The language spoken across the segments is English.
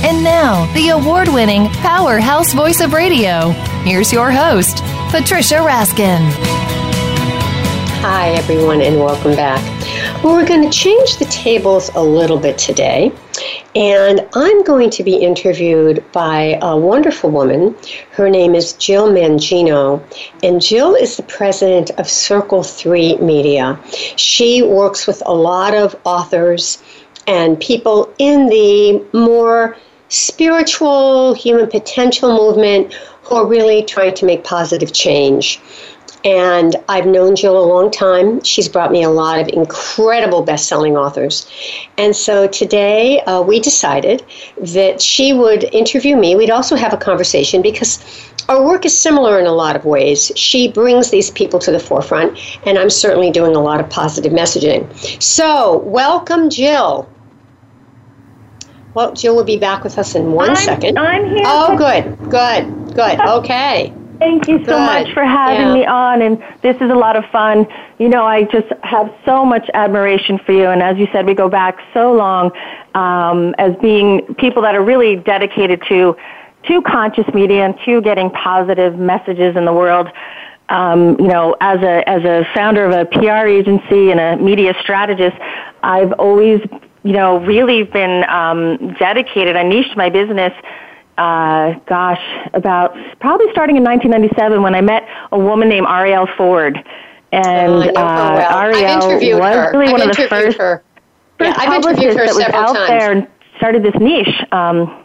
And now, the award winning powerhouse voice of radio. Here's your host, Patricia Raskin. Hi, everyone, and welcome back. We're going to change the tables a little bit today. And I'm going to be interviewed by a wonderful woman. Her name is Jill Mangino. And Jill is the president of Circle 3 Media. She works with a lot of authors and people in the more spiritual human potential movement who are really trying to make positive change. And I've known Jill a long time. She's brought me a lot of incredible best selling authors. And so today uh, we decided that she would interview me. We'd also have a conversation because our work is similar in a lot of ways. She brings these people to the forefront, and I'm certainly doing a lot of positive messaging. So, welcome, Jill. Well, Jill will be back with us in one I'm, second. I'm here. Oh, good, good, good. Okay. Thank you so Good. much for having Yeah. me on, and this is a lot of fun. You know, I just have so much admiration for you, and as you said, we go back so long um, as being people that are really dedicated to to conscious media and to getting positive messages in the world. Um, you know, as a as a founder of a PR agency and a media strategist, I've always you know really been um, dedicated. I niched my business uh, gosh, about probably starting in 1997 when I met a woman named Arielle Ford. And Oh, I know her uh, well. Arielle interviewed was her. really I've one of the interviewed first, her. Yeah, first I've interviewed her publicists that was several out times. there and started this niche. Um,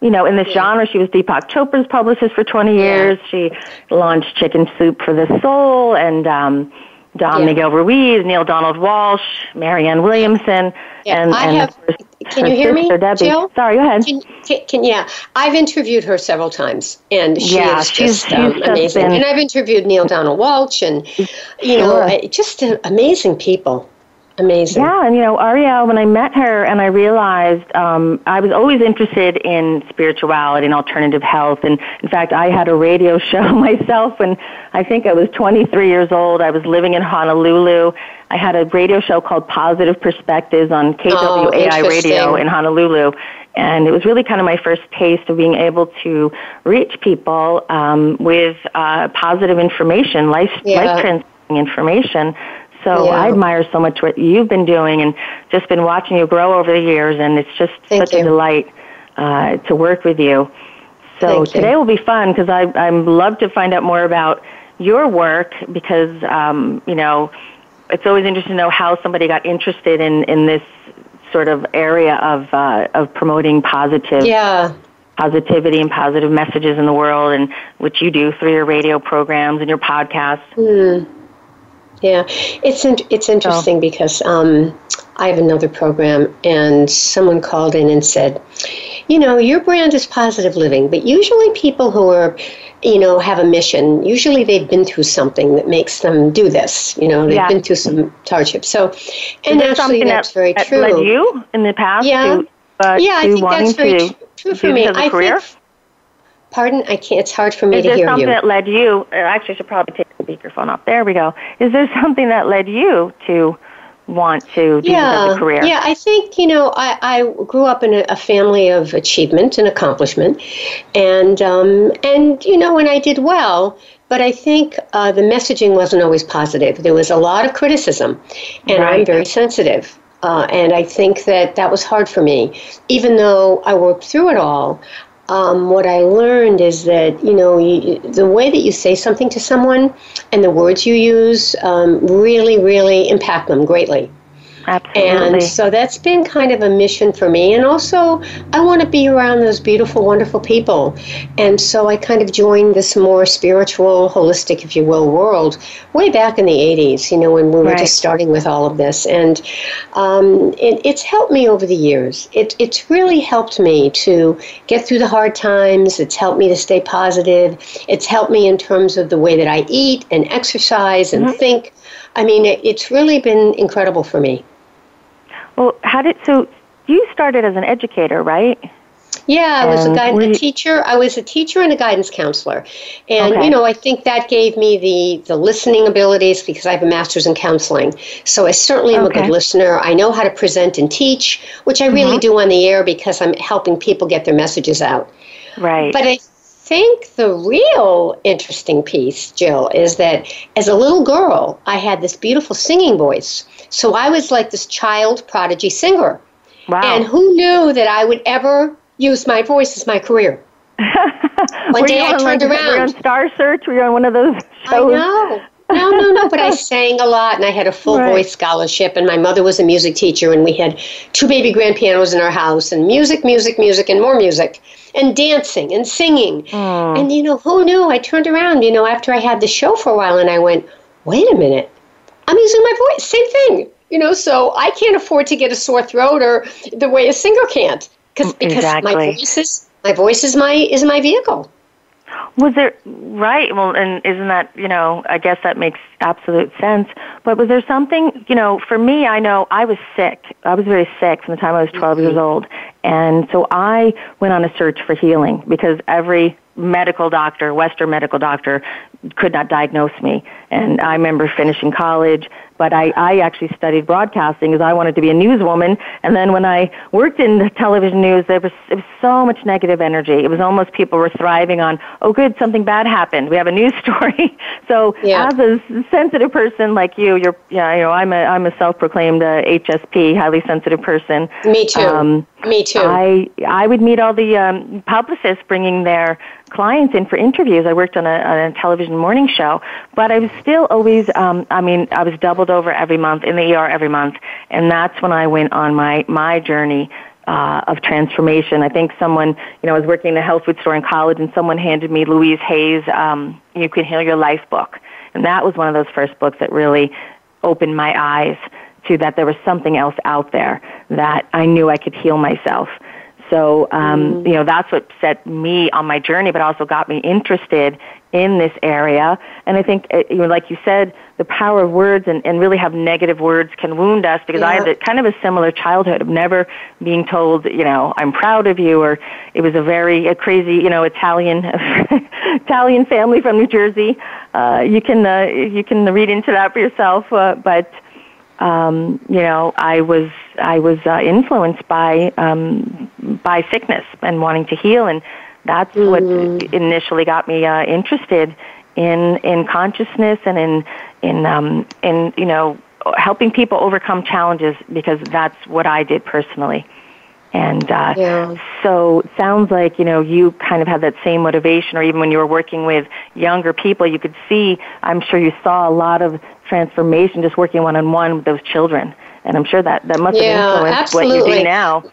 you know, in this genre, she was Deepak Chopra's publicist for 20 years. Yeah. She launched Chicken Soup for the Soul and um, Don Yeah. Miguel Ruiz, Neale Donald Walsch, Marianne Williamson, Yeah, and, I and have- course, can her you hear me, Debbie. Jill? Sorry, go ahead. Can, can, yeah, I've interviewed her several times, and she Yeah, is she's- just um, she's just amazing. been- and I've interviewed Neale Donald Walsch, and you know, Sure. I- just uh, amazing people, amazing. Yeah, and you know, Arielle, when I met her and I realized um, I was always interested in spirituality and alternative health. And in fact, I had a radio show myself when I think I was 23 years old. I was living in Honolulu. I had a radio show called Positive Perspectives on KWAI Radio in Honolulu. And it was really kind of my first taste of being able to reach people um, with uh, positive information, life, Yeah. life transforming information. So Yeah. I admire so much what you've been doing and just been watching you grow over the years, and it's just Thank such a delight uh, to work with you. So Thank you. today will be fun because I I love to find out more about your work because um, you know it's always interesting to know how somebody got interested in in this sort of area of uh, of promoting positive yeah, positivity and positive messages in the world, and which you do through your radio programs and your podcasts. Yeah. It's in, it's interesting because um, I have another program, and someone called in and said, you know, your brand is positive living, but usually people who are, you know, have a mission, usually they've been through something that makes them do this. You know, they've Yeah. been through some hardship. So, and actually, that's that, very that true. led you in the past Yeah. to, uh, yeah, I think that's very to true for me. I career? think. Pardon, I can't. It's hard for me Is to there hear something that led you? uh, Actually, I should probably take the speakerphone off. There we go. Is there something that led you to want to do as a career? Yeah, I think, you know, I, I grew up in a, a family of achievement and accomplishment. And, um, and, you know, when I did well, but I think uh, the messaging wasn't always positive. There was a lot of criticism, and I'm very sensitive. Uh, and I think that that was hard for me. Even though I worked through it all, um, what I learned is that you know you, the way that you say something to someone and the words you use um, really, really impact them greatly. Absolutely. And so that's been kind of a mission for me. And also, I want to be around those beautiful, wonderful people. And so I kind of joined this more spiritual, holistic, if you will, world way back in the 80s, you know, when we were Right. just starting with all of this. And um, it, it's helped me over the years. It, it's really helped me to get through the hard times. It's helped me to stay positive. It's helped me in terms of the way that I eat and exercise and think. I mean, it, it's really been incredible for me. Well, how did so? You started as an educator, right? Yeah, I was a And guide, were a teacher. I was a teacher and a guidance counselor, and Okay. you know, I think that gave me the the listening abilities because I have a master's in counseling. So I certainly am a good listener. I know how to present and teach, which I really mm-hmm. do on the air because I'm helping people get their messages out. Right. But I think the real interesting piece, Jill, is that as a little girl, I had this beautiful singing voice. So I was like this child prodigy singer. wow. And who knew that I would ever use my voice as my career? One day I turned like, Were you on. Star Search? Were you on one of those shows? I know. No, no, no, but I sang a lot and I had a full Right. voice scholarship and my mother was a music teacher and we had two baby grand pianos in our house and music, music, music and more music and dancing and singing. Hmm. And you know, who knew? I turned around, you know, after I had the show for a while and I went, "Wait a minute. I'm using my voice. Same thing." You know, so I can't afford to get a sore throat or the way a singer can't cuz because my voice is my voice is my is my vehicle. Was there right? Well, and isn't that you know? I guess that makes absolute sense. But was there something you know? For me, I know I was sick. I was very sick from the time I was 12 years mm-hmm. old, and so I went on a search for healing because every medical doctor, Western medical doctor, could not diagnose me. And I remember finishing college, but I, I actually studied broadcasting because I wanted to be a newswoman. And then when I worked in the television news, there was, it was so much negative energy. It was almost people were thriving on, oh, good, something bad happened. We have a news story. so Yeah. as a sensitive person like you, you're, yeah, you know, I'm a, I'm a self-proclaimed uh, HSP, highly sensitive person. Me too. Um, Me too. I I would meet all the um, publicists bringing their clients in for interviews. I worked on a, on a television morning show, but I was still always. Um, I mean, I was doubled over every month in the ER every month, and that's when I went on my my journey. Uh, of transformation. I think someone, you know, I was working in a health food store in college and someone handed me Louise Hay's um, You Can Heal Your Life book. And that was one of those first books that really opened my eyes to that there was something else out there that I knew I could heal myself. So, um, you know, that's what set me on my journey, but also got me interested in this area. And I think, uh, you know, like you said, the power of words and, and really have negative words can wound us because I had a, kind of a similar childhood of never being told, you know, I'm proud of you, or it was a very a crazy, you know, Italian Italian family from New Jersey. Uh, you can uh, you can read into that for yourself, uh, but um, you know, I was I was uh, influenced by um, by sickness and wanting to heal, and that's what initially got me uh, interested in in consciousness and in in um, in you know helping people overcome challenges because that's what I did personally. And uh, Yeah. so it sounds like, you know, you kind of had that same motivation, or even when you were working with younger people, you could see, I'm sure you saw a lot of transformation just working one on one with those children. And I'm sure that, that must Yeah, have influenced what you do now.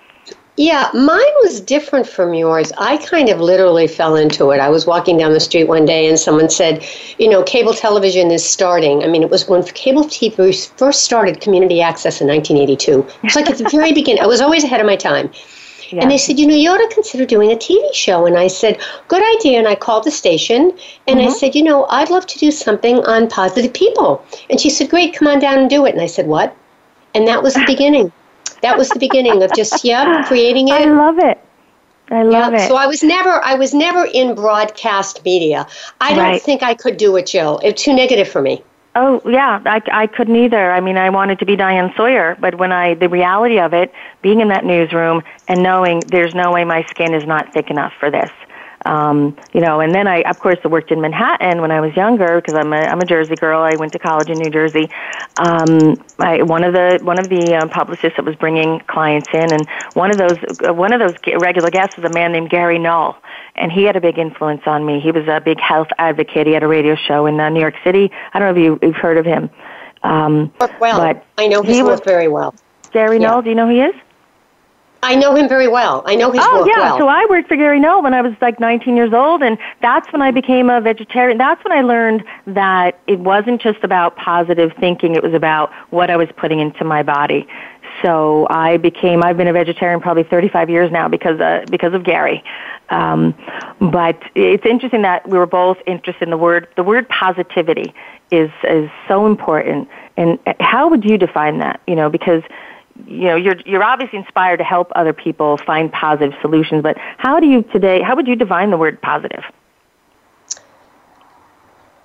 Yeah, mine was different from yours. I kind of literally fell into it. I was walking down the street one day and someone said, you know, cable television is starting. I mean, it was when cable TV first started community access in 1982. It's like at the very beginning. I was always ahead of my time. Yeah. And they said, you know, you ought to consider doing a TV show. And I said, good idea. And I called the station and I mm-hmm. said, you know, I'd love to do something on positive people. And she said, great, come on down and do it. And I said, what? And that was the beginning. That was the beginning of just, yeah, creating it. I love it. I love Yeah, it. So I was never I was never in broadcast media. I don't think I could do it, Jill. It's too negative for me. Oh yeah, I, I couldn't either. I mean, I wanted to be Diane Sawyer, but when I the reality of it, being in that newsroom and knowing there's no way my skin is not thick enough for this, um, you know. And then I, of course, worked in Manhattan when I was younger because I'm a I'm a Jersey girl. I went to college in New Jersey. Um, I, one of the one of the um, publicists that was bringing clients in, and one of those uh, one of those regular guests was a man named Gary Null and he had a big influence on me. He was a big health advocate. He had a radio show in uh, New York City. I don't know if you, you've heard of him. Um, well, but I know his work very well. Gary yeah. Null, do you know who he is? I know him very well. I know his oh, work yeah. well. So I worked for Gary Null when I was like 19 years old, and that's when I became a vegetarian. That's when I learned that it wasn't just about positive thinking; it was about what I was putting into my body. So I became. I've been a vegetarian probably 35 years now because uh, because of Gary. Um, but it's interesting that we were both interested in the word. The word positivity is is so important. And how would you define that? You know, because you know you're you're obviously inspired to help other people find positive solutions but how do you today how would you define the word positive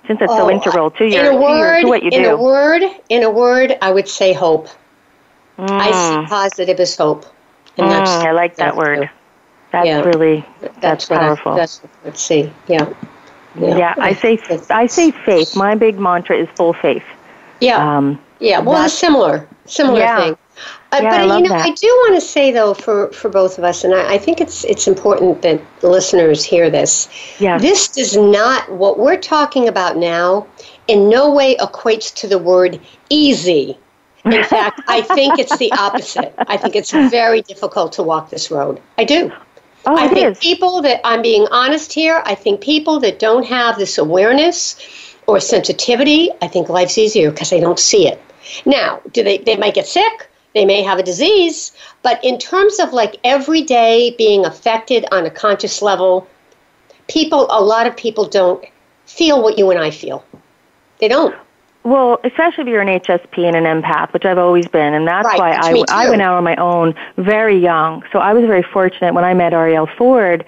since it's oh, so integral to your, word, to, your, to what you in do a word in a word i would say hope mm. i see positive as hope and mm, that's i like that word true. that's yeah. really that's, that's powerful I, that's let's see yeah yeah, yeah I say I say faith. My big mantra is full faith. Yeah. Um, yeah. Well, it's similar, similar yeah. thing. Uh, yeah, but you know, that. I do want to say though, for, for both of us, and I, I think it's it's important that listeners hear this. Yeah. This does not what we're talking about now. In no way equates to the word easy. In fact, I think it's the opposite. I think it's very difficult to walk this road. I do. Oh, I think is. people that I'm being honest here. I think people that don't have this awareness or sensitivity. I think life's easier because they don't see it. Now, do they? They might get sick they may have a disease, but in terms of like every day being affected on a conscious level, people, a lot of people don't feel what you and I feel. They don't. Well, especially if you're an HSP and an empath, which I've always been, and that's right, why I, I went out on my own very young. So I was very fortunate when I met Arielle Ford,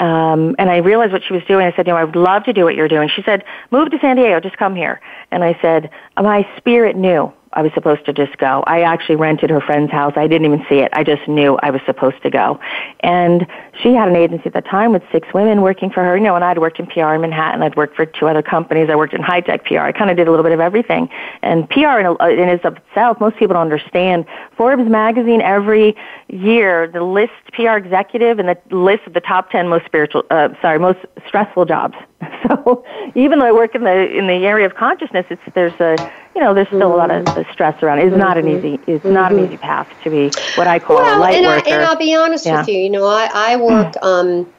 um, and I realized what she was doing. I said, you know, I would love to do what you're doing. She said, move to San Diego, just come here. And I said, my spirit knew. I was supposed to just go. I actually rented her friend's house. I didn't even see it. I just knew I was supposed to go. And she had an agency at the time with six women working for her. You know, and I'd worked in PR in Manhattan. I'd worked for two other companies. I worked in high tech PR. I kind of did a little bit of everything. And PR in, in itself, most people don't understand. Forbes magazine every year, the list PR executive and the list of the top 10 most spiritual, uh, sorry, most stressful jobs. So even though I work in the, in the area of consciousness, it's, there's a, you know, there's still a lot of mm-hmm. stress around. It's not an easy. Mm-hmm. It's not an mm-hmm. easy path to be what I call well, a light and worker. I, and I'll be honest Yeah. with you. You know, I, I work. Um,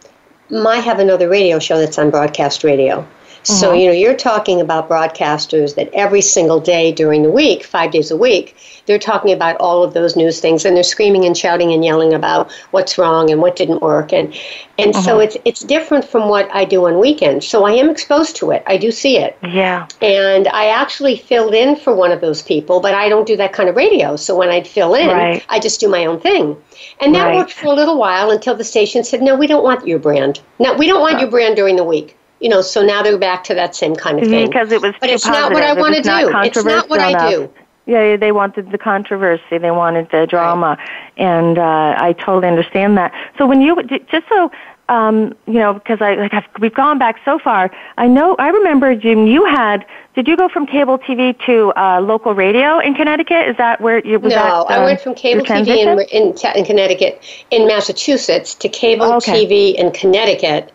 I have another radio show that's on broadcast radio. So, mm-hmm. you know, you're talking about broadcasters that every single day during the week, five days a week, they're talking about all of those news things and they're screaming and shouting and yelling about what's wrong and what didn't work. And, and so mm-hmm. it's, it's different from what I do on weekends. So I am exposed to it. I do see it. Yeah. And I actually filled in for one of those people, but I don't do that kind of radio. So when I'd fill in, Right. I just do my own thing. And that Right. worked for a little while until the station said, no, we don't want your brand. No, we don't want your brand during the week. You know, so now they're back to that same kind of thing. Because it was but it's not what I want to do. It's not what I do. Yeah, they wanted the controversy. They wanted the drama, and uh, I totally understand that. So when you just so um, you know, because I like I've, we've gone back so far. I know I remember Jim. You had did you go from cable TV to uh, local radio in Connecticut? Is that where you was No, that, uh, I went from cable TV in, in, in Connecticut, in Massachusetts, to cable Oh, okay. TV in Connecticut,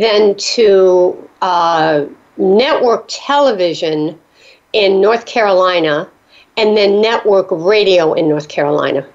then to uh, network television in North Carolina, and then network radio in North Carolina.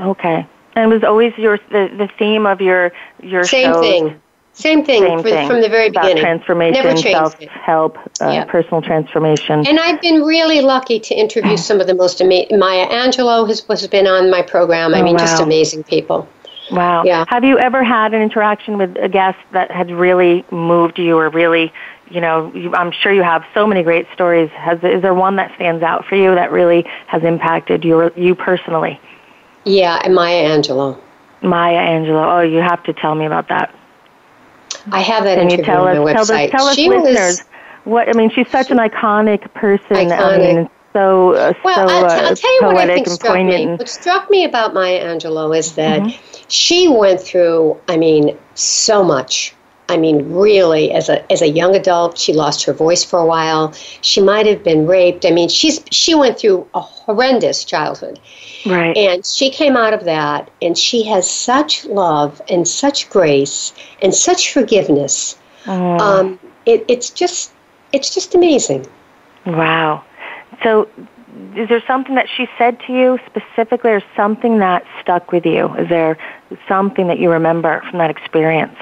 Okay, and it was always your the, the theme of your your Same shows. thing. Same thing, Same for, thing from the very about beginning. transformation, self help, uh, Yeah. personal transformation. And I've been really lucky to interview some of the most amazing. Maya Angelou has, has been on my program. I Oh, mean, just amazing people. Wow. Yeah. Have you ever had an interaction with a guest that had really moved you or really, you know, you, I'm sure you have so many great stories. Has, is there one that stands out for you that really has impacted your, you personally? Yeah, Maya Angelou. Maya Angelou. Oh, you have to tell me about that. I have that Can you interview tell us, on my tell us, tell us she listeners, was what, I mean, she's such an iconic person. I Iconic. mean, so, uh, well. so I'll, t- uh, I'll tell you what I think struck me. and- What struck me about Maya Angelou is that Mm-hmm. she went through. I mean, so much. I mean, really, as a as a young adult, she lost her voice for a while. She might have been raped. I mean, she's she went through a horrendous childhood. Right. And she came out of that, and she has such love and such grace and such forgiveness. Mm. Um, it, it's just, it's just amazing. Wow. So is there something that she said to you specifically, or something that stuck with you? Is there something that you remember from that experience?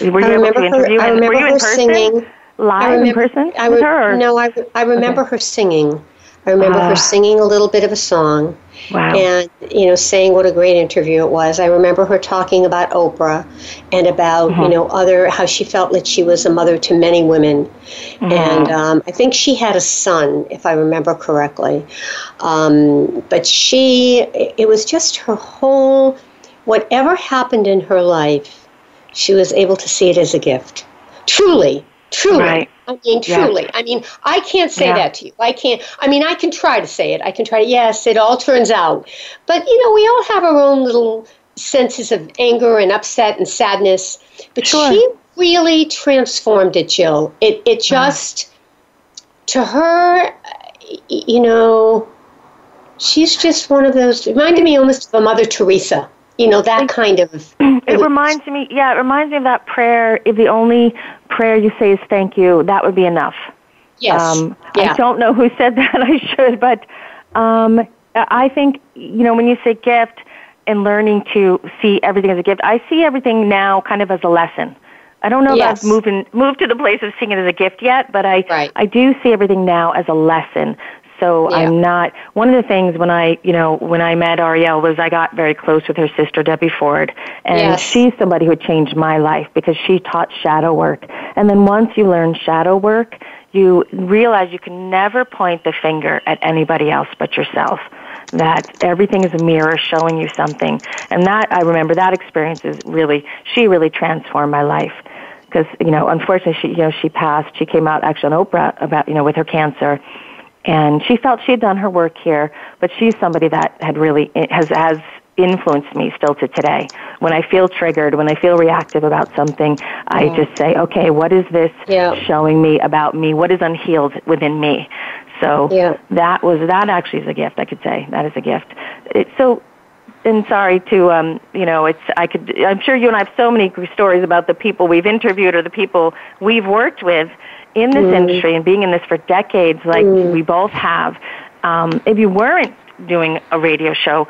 Were you I able to interview? Her, I remember were you in her person? singing live remember, in person I re- with her? No, I, I remember okay. her singing. I remember her ah. singing a little bit of a song. Wow. And, you know, saying what a great interview it was. I remember her talking about Oprah and about, mm-hmm. you know, other, how she felt that she was a mother to many women. Mm-hmm. And um, I think she had a son, if I remember correctly. Um, but she, it was just her whole, whatever happened in her life, she was able to see it as a gift. Truly, Truly. Right. I mean, truly. Yeah. I mean, I can't say yeah. that to you. I can't. I mean, I can try to say it. I can try to, yes, it all turns out. But, you know, we all have our own little senses of anger and upset and sadness. But sure. she really transformed it, Jill. It, it just, to her, you know, she's just one of those, reminded me almost of a Mother Teresa you know that kind of it, it reminds me yeah it reminds me of that prayer if the only prayer you say is thank you that would be enough yes um, yeah. i don't know who said that i should but um, i think you know when you say gift and learning to see everything as a gift i see everything now kind of as a lesson I don't know yes. if I've moved, in, moved to the place of seeing it as a gift yet, but I right. I do see everything now as a lesson. So yeah. I'm not, one of the things when I, you know, when I met Arielle was I got very close with her sister, Debbie Ford. And yes. she's somebody who changed my life because she taught shadow work. And then once you learn shadow work, you realize you can never point the finger at anybody else but yourself. That everything is a mirror showing you something. And that, I remember that experience is really, she really transformed my life because you know unfortunately she you know she passed she came out actually on oprah about you know with her cancer and she felt she had done her work here, but she's somebody that had really has has influenced me still to today. When I feel triggered, when I feel reactive about something, I mm. just say, okay, what is this yeah. showing me about me? What is unhealed within me? So yeah. that was that actually is a gift. I could say that is a gift. It, so and sorry to um you know it's i could i'm sure you and i have so many stories about the people we've interviewed or the people we've worked with in this mm. industry and being in this for decades, like mm. we both have, um, if you weren't doing a radio show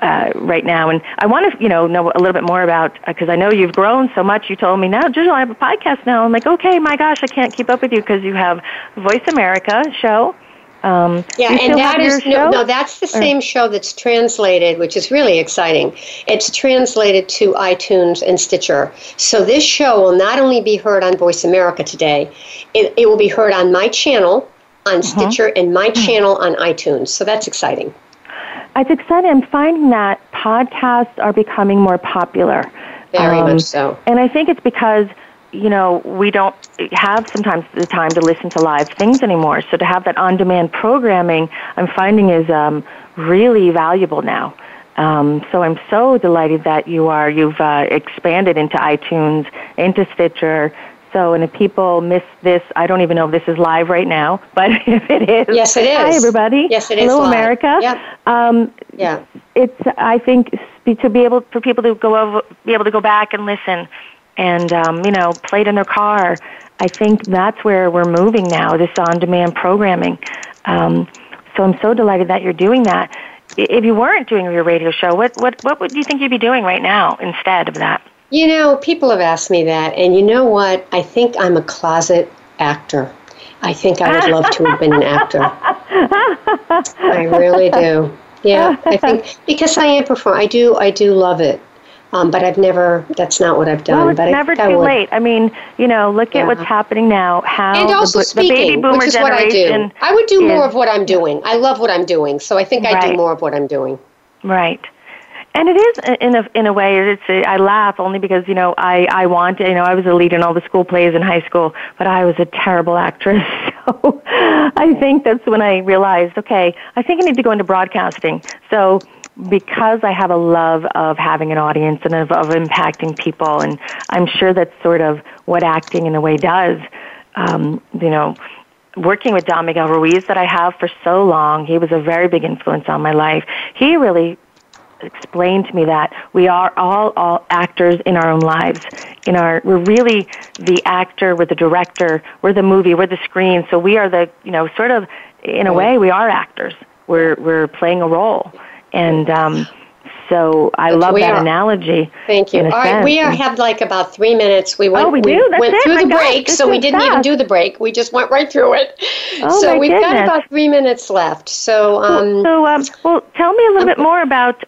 uh, right now, and I want to, you know, know a little bit more about because uh, I know you've grown so much. You told me now, Jill, I have a podcast now. I'm like, okay, my gosh, I can't keep up with you because you have Voice America show. Um, yeah, and that is no, no, that's the same show that's translated, which is really exciting. It's translated to iTunes and Stitcher. So this show will not only be heard on Voice America today, it, it will be heard on my channel on uh-huh. Stitcher and my mm-hmm. channel on iTunes. So that's exciting. It's exciting. I'm finding that podcasts are becoming more popular. Very um, much so. And I think it's because you know, we don't have sometimes the time to listen to live things anymore. So to have that on-demand programming, I'm finding is um, really valuable now. Um, so I'm so delighted that you are you've uh, expanded into iTunes, into Stitcher. So, and if people miss this, I don't even know if this is live right now, but if it is, yes, it is. Hi, everybody. Yes, it is. Hello, live. America. Yep. Um, yeah. It's I think to be able for people to go over, be able to go back and listen and um, you know played in their car. I think that's where we're moving now. This on-demand programming. Um, so I'm so delighted that you're doing that. If you weren't doing your radio show, what what what would you think you'd be doing right now instead of that? You know, people have asked me that, and you know what? I think I'm a closet actor. I think I would love to have been an actor. I really do. Yeah, I think because I am perform. I do. I do love it. Um, but I've never. That's not what I've done. Well, it's but never I, too I late. I mean, you know, look yeah. at what's happening now. How and also the, speaking, the baby boomer which is generation. What I, do. I would do is, more of what I'm doing. I love what I'm doing, so I think I right. do more of what I'm doing. Right. And it is in a in a way. It's a, I laugh only because you know I I want you know I was a lead in all the school plays in high school, but I was a terrible actress. So I think that's when I realized, okay, I think I need to go into broadcasting. So because I have a love of having an audience and of, of impacting people, and I'm sure that's sort of what acting in a way does. Um, you know, working with Don Miguel Ruiz that I have for so long, he was a very big influence on my life. He really explained to me that we are all all actors in our own lives. In our we're really the actor, we're the director, we're the movie, we're the screen. So we are the you know sort of in a way we are actors we're we're playing a role, and um, so I love that are. analogy. Thank you. All right, we are, have like about three minutes. We went, oh, we, we went it? through my the break, so we didn't fast. even do the break. We just went right through it. Oh, so we've goodness. got about three minutes left. So, um, so um, well, tell me a little bit more about.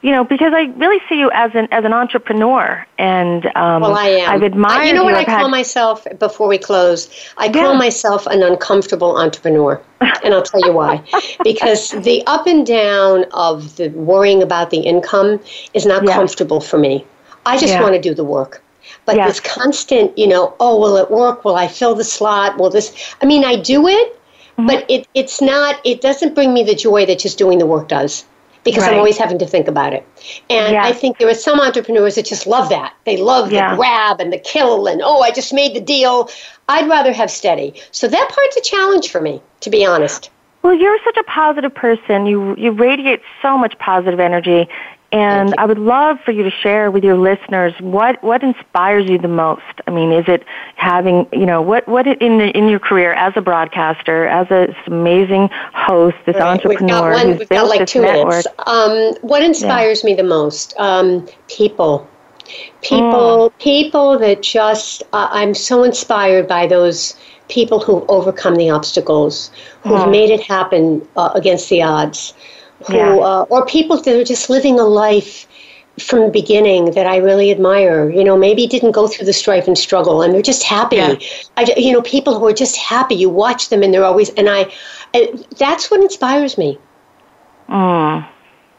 You know, because I really see you as an as an entrepreneur, and um, well, I am. I've admired. you know what. I call had... myself before we close? I yeah. call myself an uncomfortable entrepreneur, and I'll tell you why. because the up and down of the worrying about the income is not yeah. comfortable for me. I just yeah. want to do the work. But this constant, you know, oh, will it work? Will I fill the slot? Will this? I mean, I do it, Mm-hmm. but it, it's not. It doesn't bring me the joy that just doing the work does because Right. I'm always having to think about it. And Yeah. I think there are some entrepreneurs that just love that. They love Yeah. the grab and the kill and oh, I just made the deal. I'd rather have steady. So that part's a challenge for me, to be honest. Well, you're such a positive person. You you radiate so much positive energy, and I would love for you to share with your listeners what what inspires you the most. I mean, is it having you know what what it, in in your career as a broadcaster, as a, this amazing host, this Right. entrepreneur we've got, one, who's we've built got like this two network? minutes. Um, what inspires me the most? Um, people. People, Mm. people that just, uh, I'm so inspired by those people who've overcome the obstacles, who've Mm. made it happen uh, against the odds, who, Yeah. uh, or people that are just living a life from the beginning that I really admire. You know, maybe didn't go through the strife and struggle, and they're just happy. Yeah. I, you know, people who are just happy. You watch them, and they're always. And I, that's what inspires me. Mm.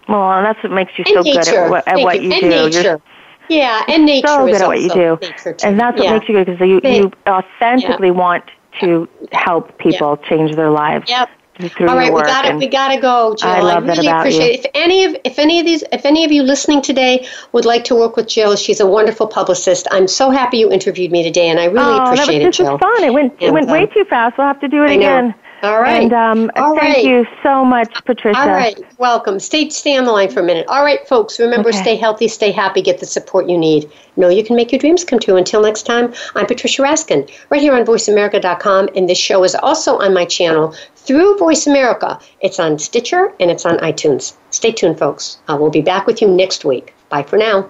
Well, and that's what makes you And so good at what, at what you. you And do. nature. You're Yeah, and nature so is good at what you do, and that's what yeah. makes you good because you you authentically want to help people change their lives. Yep. All right, we got it. we got to go, Jill. I that really appreciate you. it. If any of if any of these if any of you listening today would like to work with Jill, she's a wonderful publicist. I'm so happy you interviewed me today, and I really oh, appreciate that was, it, this Jill. was fun. It went it And, went way um, too fast. We'll have to do it I again. All right. And um, All thank right. you so much, Patricia. All right, welcome. Stay stay on the line for a minute. All right, folks, remember Okay. stay healthy, stay happy, get the support you need. Know you can make your dreams come true. Until next time, I'm Patricia Raskin, right here on voiceamerica.com, and this show is also on my channel through Voice America. It's on Stitcher and it's on iTunes. Stay tuned, folks. We'll be back with you next week. Bye for now.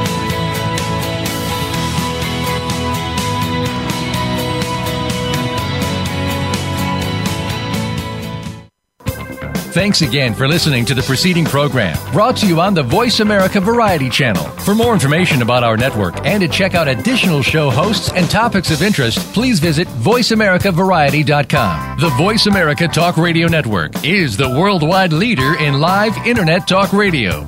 Thanks again for listening to the preceding program brought to you on the Voice America Variety Channel. For more information about our network and to check out additional show hosts and topics of interest, please visit VoiceAmericaVariety.com. The Voice America Talk Radio Network is the worldwide leader in live Internet talk radio.